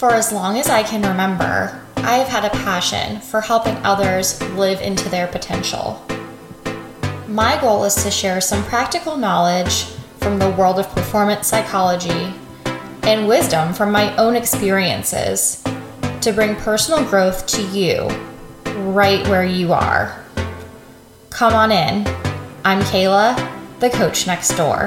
For as long as I can remember, I have had a passion for helping others live into their potential. My goal is to share some practical knowledge from the world of performance psychology and wisdom from my own experiences to bring personal growth to you right where you are. Come on in. I'm Kayla, the coach next door.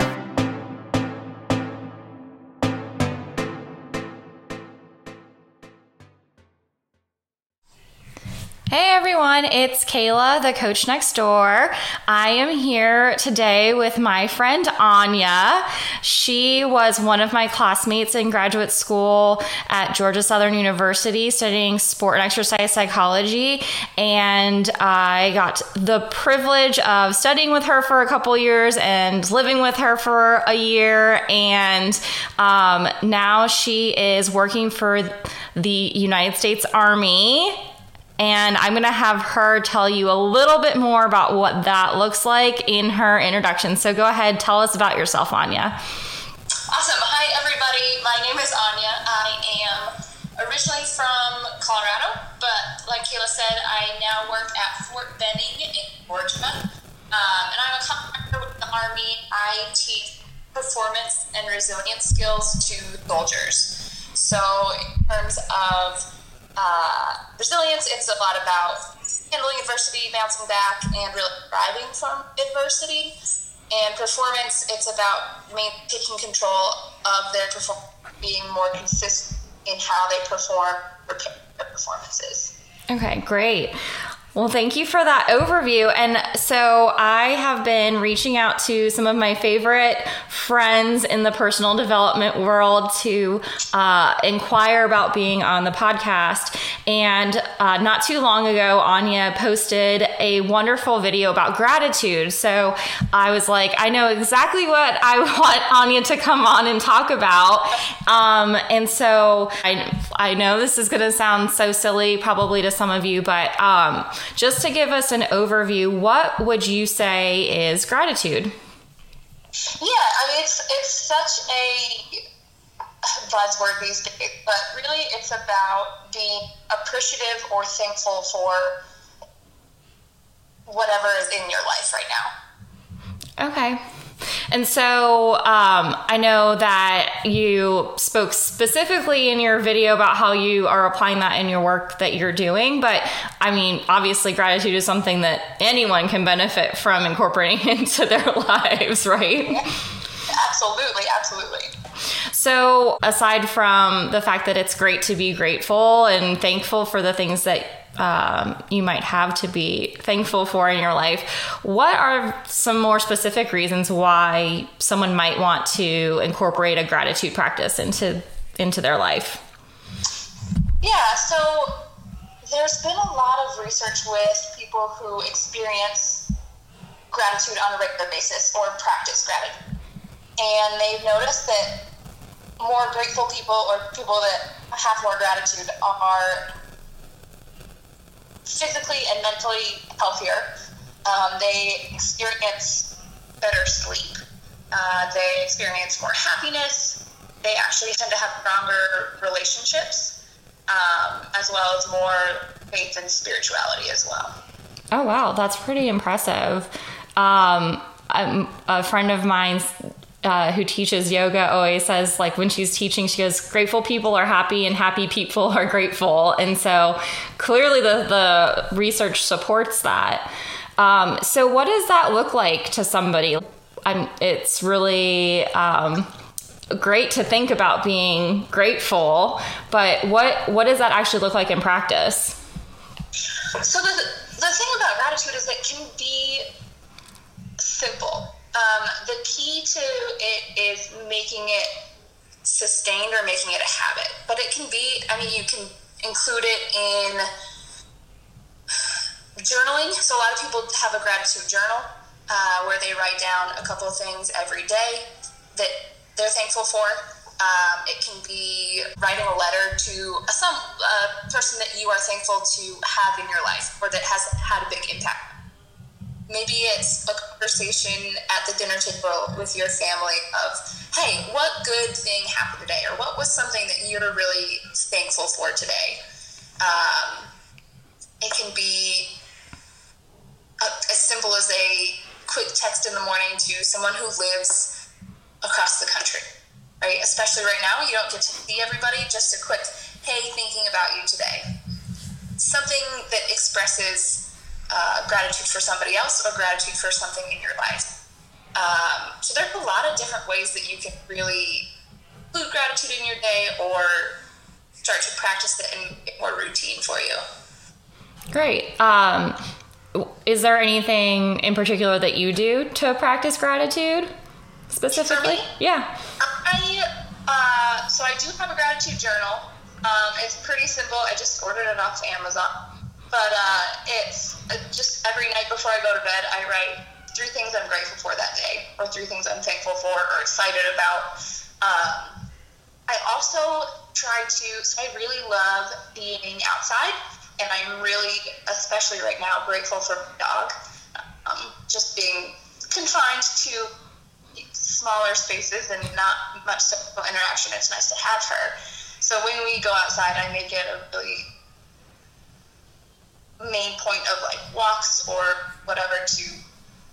Hey everyone, it's Kayla, the coach next door. I am here today with my friend Anya. She was one of my classmates in graduate school at Georgia Southern University studying sport and exercise psychology. And I got the privilege of studying with her for a couple years and living with her for a year. And um, now she is working for the United States Army and I'm going to have her tell you a little bit more about what that looks like in her introduction. So go ahead, tell us about yourself, Anya. Awesome. Hi, everybody. My name is Anya. I am originally from Colorado, but like Kayla said, I now work at Fort Benning in Georgia. Um, and I'm a contractor with the Army. I teach performance and resilience skills to soldiers. So, in terms of uh, resilience, it's a lot about handling adversity, bouncing back, and really thriving from adversity. And performance, it's about taking control of their performance, being more consistent in how they perform, repair their performances. Okay, great. Well, thank you for that overview. And so I have been reaching out to some of my favorite friends in the personal development world to uh, inquire about being on the podcast. And uh, not too long ago, Anya posted a wonderful video about gratitude. So I was like, I know exactly what I want Anya to come on and talk about. Um, and so I, I know this is going to sound so silly probably to some of you, but um, just to give us an overview, what would you say is gratitude? Yeah, I mean, it's, it's such a buzzword these days, but really it's about being appreciative or thankful for whatever is in your life right now. Okay. And so um, I know that you spoke specifically in your video about how you are applying that in your work that you're doing. But I mean, obviously, gratitude is something that anyone can benefit from incorporating into their lives, right? Absolutely, absolutely. So, aside from the fact that it's great to be grateful and thankful for the things that um, you might have to be thankful for in your life. What are some more specific reasons why someone might want to incorporate a gratitude practice into into their life? Yeah, so there's been a lot of research with people who experience gratitude on a regular basis or practice gratitude. And they've noticed that more grateful people or people that have more gratitude are physically and mentally healthier. Um, they experience better sleep. Uh, they experience more happiness. They actually tend to have stronger relationships, um, as well as more faith and spirituality as well. Oh wow, that's pretty impressive. Um, a friend of mine uh, who teaches yoga always says like when she's teaching she goes grateful people are happy and happy people are grateful. And so clearly the, the research supports that. Um, so what does that look like to somebody? I'm, it's really um, great to think about being grateful but what what does that actually look like in practice? So the, the thing about gratitude is it can be simple um, the key to it is making it sustained or making it a habit. But it can be, I mean, you can include it in journaling. So a lot of people have a gratitude journal uh, where they write down a couple of things every day that they're thankful for. Um, it can be writing a letter to a, some uh, person that you are thankful to have in your life or that has had a big impact maybe it's a conversation at the dinner table with your family of, hey, what good thing happened today? Or what was something that you're really thankful for today? Um, it can be a, as simple as a quick text in the morning to someone who lives across the country, right? Especially right now, you don't get to see everybody, just a quick, hey, thinking about you today. Something that expresses uh, gratitude for somebody else or gratitude for something in your life. Um, so there's a lot of different ways that you can really include gratitude in your day or start to practice it and get more routine for you. Great. Um, is there anything in particular that you do to practice gratitude specifically? Yeah. I uh, so I do have a gratitude journal. Um, it's pretty simple. I just ordered it off Amazon, but uh, it's uh, just every night before I go to bed, I write three things I'm grateful for that day, or three things I'm thankful for or excited about. Um, I also try to. So I really love being outside and I'm really, especially right now, grateful for my dog. Um, just being confined to smaller spaces and not much social interaction, it's nice to have her. So when we go outside, I make it a really main point of like walks or whatever to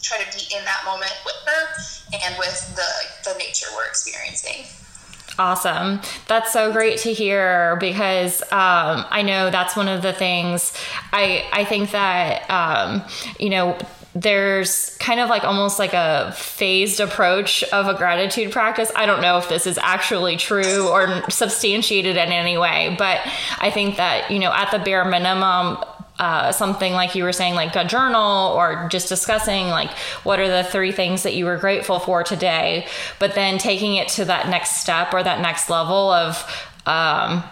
try to be in that moment with her and with the, the nature we're experiencing. Awesome. That's so great to hear because um, I know that's one of the things I I think that um, you know there's kind of like almost like a phased approach of a gratitude practice. I don't know if this is actually true or substantiated in any way, but I think that, you know, at the bare minimum, uh, something like you were saying, like a journal, or just discussing like what are the three things that you were grateful for today, but then taking it to that next step or that next level of um,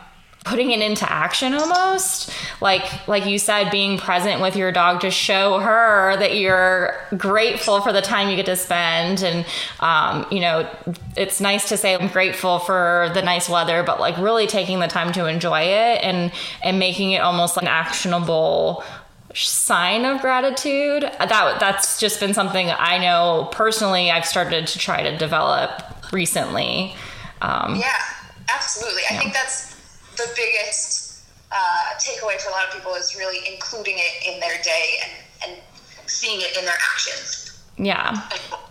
putting it into action almost. Like like you said being present with your dog to show her that you're grateful for the time you get to spend. And um, you know it's nice to say i'm grateful for the nice weather but like really taking the time to enjoy it and and making it almost like an actionable sign of gratitude. That that's just been something i know personally i've started to try to develop recently. Um, yeah absolutely. I think that's the biggest uh, takeaway for a lot of people is really including it in their day and, and seeing it in their actions. Yeah.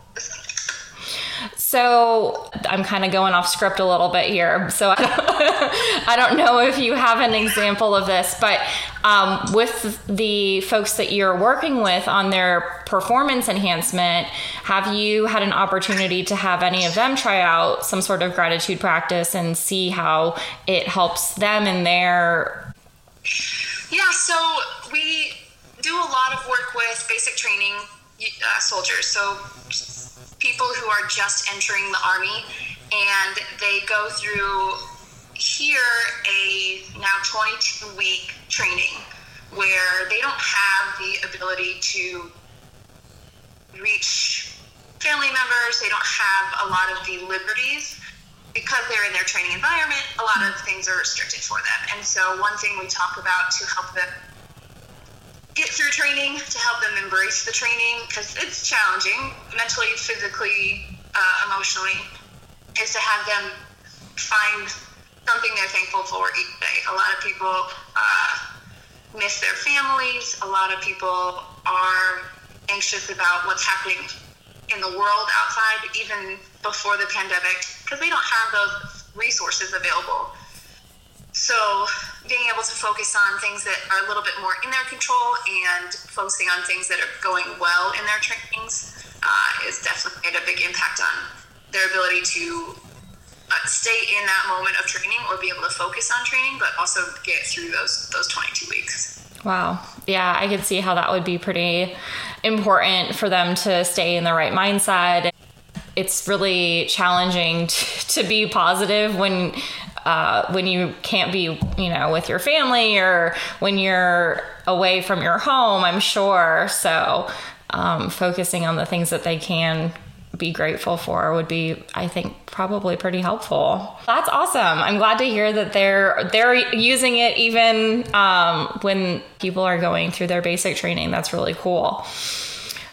So I'm kind of going off script a little bit here. So I don't, I don't know if you have an example of this, but um, with the folks that you're working with on their performance enhancement, have you had an opportunity to have any of them try out some sort of gratitude practice and see how it helps them in their? Yeah, so we do a lot of work with basic training uh, soldiers. So people who are just entering the army and they go through here a now 22 week training where they don't have the ability to reach family members. They don't have a lot of the liberties. Because they're in their training environment a lot of things are restricted for them. And so one thing we talk about to help them get through training to help them embrace the training because it's challenging mentally, physically, uh, emotionally, is to have them find something they're thankful for each day. A lot of people uh, miss their families. A lot of people are anxious about what's happening in the world outside, even before the pandemic, because they don't have those resources available. So being able to focus on things that are a little bit more in their control and focusing on things that are going well in their trainings uh, is definitely made a big impact on their ability to stay in that moment of training or be able to focus on training, but also get through those those 22 weeks. Wow. Yeah, I could see how that would be pretty important for them to stay in the right mindset. It's really challenging to, to be positive when uh, when you can't be, you know, with your family or when you're away from your home, I'm sure. So, um, focusing on the things that they can be grateful for would be i think probably pretty helpful. That's awesome. I'm glad to hear that they're they're using it even um, when people are going through their basic training. That's really cool.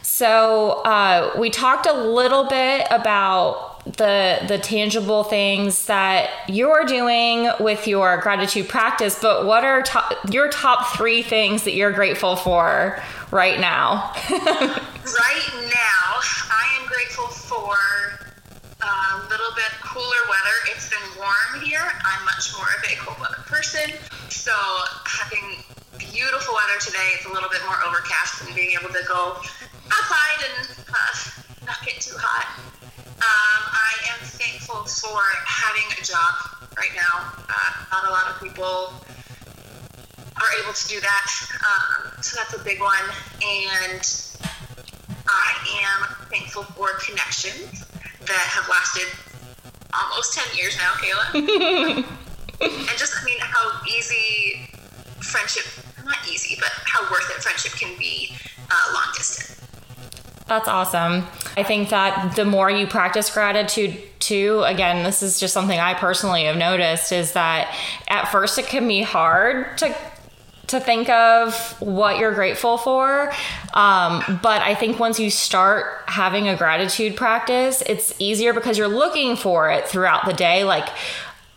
So uh, we talked a little bit about the the tangible things that you're doing with your gratitude practice, but what are your top three things that you're grateful for right now? right now, I am grateful for a little bit cooler weather. It's been warm here. I'm much more of a cold weather person, so having beautiful weather today. It's a little bit more overcast and being able to go outside and uh, not get too hot. Um, I am thankful for having a job right now. Uh, not a lot of people are able to do that, um, so that's a big one. And for connections that have lasted almost 10 years now, Kayla. and just, I mean, how easy friendship, not easy, but how worth it friendship can be uh, long distance. That's awesome. I think that the more you practice gratitude, too, again, this is just something I personally have noticed is that at first it can be hard to to think of what you're grateful for. Um, but I think once you start having a gratitude practice, it's easier because you're looking for it throughout the day. Like,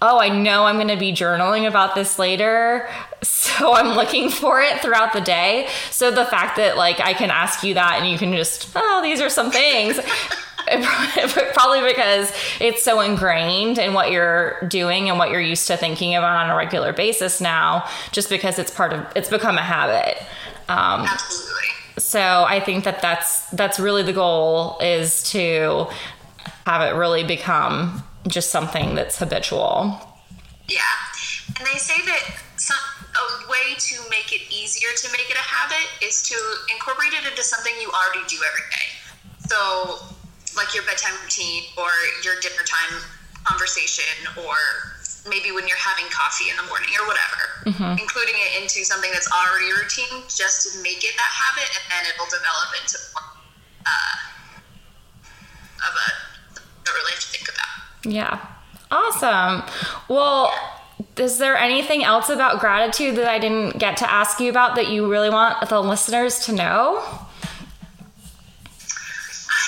oh, I know I'm going to be journaling about this later. So I'm looking for it throughout the day. So the fact that like I can ask you that and you can just, oh, these are some things. probably because it's so ingrained in what you're doing and what you're used to thinking about on a regular basis now, just because it's part of it's become a habit. Um, Absolutely. So I think that that's that's really the goal is to have it really become just something that's habitual. Yeah, and they say that some, a way to make it easier to make it a habit is to incorporate it into something you already do every day. So like your bedtime routine or your dinner time conversation or maybe when you're having coffee in the morning or whatever mm-hmm. including it into something that's already routine just to make it that habit and then it'll develop into uh, of a, a really to think about yeah awesome well yeah. is there anything else about gratitude that i didn't get to ask you about that you really want the listeners to know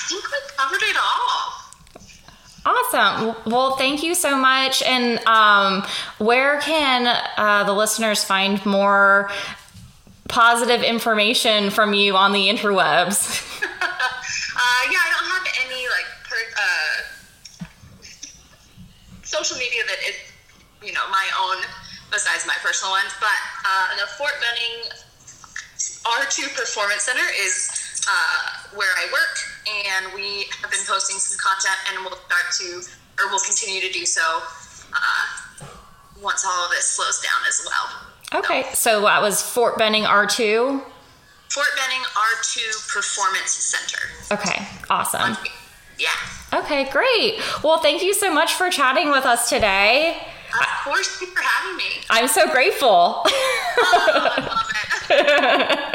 think we covered it all. Awesome. Well, thank you so much. And um, where can uh, the listeners find more positive information from you on the interwebs? uh, yeah, I don't have any like per, uh, social media that is, you know, my own besides my personal ones. But uh, the Fort Benning R2 Performance Center is uh, where I work, and we have been posting some content, and we'll start to, or we'll continue to do so uh, once all of this slows down as well. Okay, so, so that was Fort Benning R2. Fort Benning R2 Performance Center. Okay, awesome. Yeah. Okay, great. Well, thank you so much for chatting with us today. Of course, thank you for having me. I'm so grateful. oh, I love it.